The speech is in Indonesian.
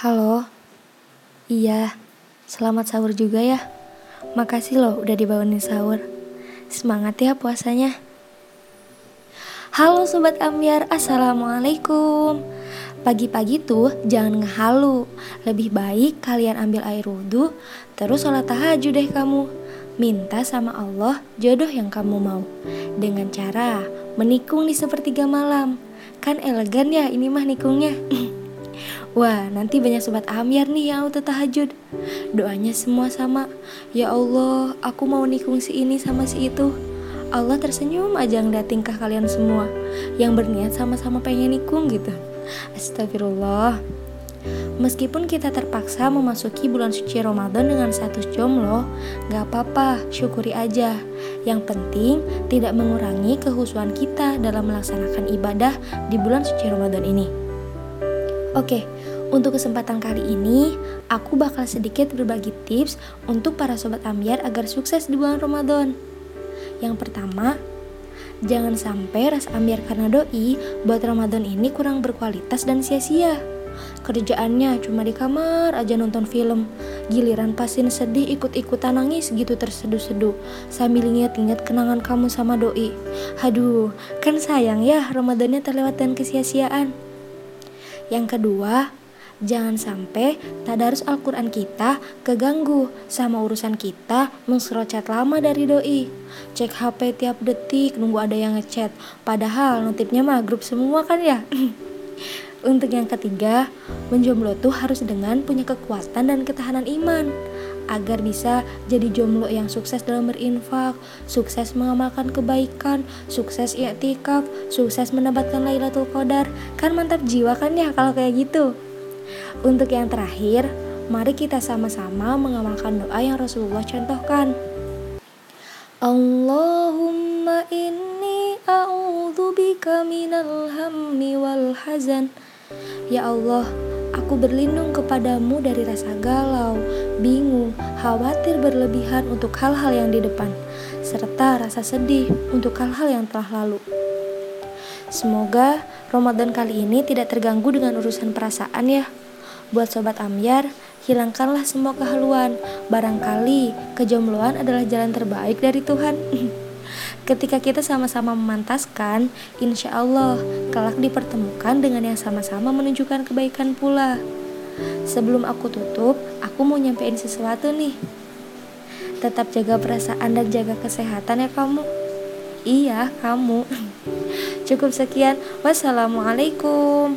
Halo, iya, selamat sahur juga ya. Makasih loh udah dibangunin sahur. Semangat ya puasanya. Halo Sobat Ambiar, Assalamualaikum. Pagi-pagi tuh jangan ngehalu. Lebih baik kalian ambil air wudhu, terus sholat tahajud deh kamu. Minta sama Allah jodoh yang kamu mau. Dengan cara menikung di sepertiga malam. Kan elegan ya ini mah nikungnya. Wah, nanti banyak sobat Amir nih yang auto tahajud. Doanya semua sama. Ya Allah, aku mau nikung si ini sama si itu. Allah tersenyum aja ngeliat tingkah kalian semua yang berniat sama-sama pengen nikung gitu. Astagfirullah. Meskipun kita terpaksa memasuki bulan suci Ramadan dengan status jomblo, gak apa-apa, syukuri aja. Yang penting tidak mengurangi kehusuan kita dalam melaksanakan ibadah di bulan suci Ramadan ini. Oke, untuk kesempatan kali ini, aku bakal sedikit berbagi tips untuk para sobat ambiar agar sukses di bulan Ramadan. Yang pertama, jangan sampai ras ambiar karena doi buat Ramadan ini kurang berkualitas dan sia-sia. Kerjaannya cuma di kamar aja nonton film. Giliran pasin sedih ikut-ikutan nangis gitu terseduh-seduh. Sambil ingat-ingat kenangan kamu sama doi. Haduh, kan sayang ya Ramadannya terlewat dan kesia-siaan. Yang kedua, jangan sampai tadarus Al-Quran kita keganggu sama urusan kita mengserocet lama dari doi. Cek HP tiap detik nunggu ada yang ngechat. Padahal notifnya mah grup semua kan ya. Untuk yang ketiga, menjomblo tuh harus dengan punya kekuatan dan ketahanan iman agar bisa jadi jomblo yang sukses dalam berinfak, sukses mengamalkan kebaikan, sukses i'tikaf, sukses mendapatkan Lailatul Qadar. Kan mantap jiwa kan ya kalau kayak gitu. Untuk yang terakhir, mari kita sama-sama mengamalkan doa yang Rasulullah contohkan. Allahumma inni a'udzubika minal hammi wal hazan. Ya Allah, Aku berlindung kepadamu dari rasa galau, bingung, khawatir berlebihan untuk hal-hal yang di depan, serta rasa sedih untuk hal-hal yang telah lalu. Semoga Ramadan kali ini tidak terganggu dengan urusan perasaan ya. Buat sobat Amyar, hilangkanlah semua kehaluan. Barangkali kejombloan adalah jalan terbaik dari Tuhan. Ketika kita sama-sama memantaskan, insya Allah kelak dipertemukan dengan yang sama-sama menunjukkan kebaikan pula. Sebelum aku tutup, aku mau nyampein sesuatu nih. Tetap jaga perasaan dan jaga kesehatan ya kamu. Iya, kamu. Cukup sekian. Wassalamualaikum.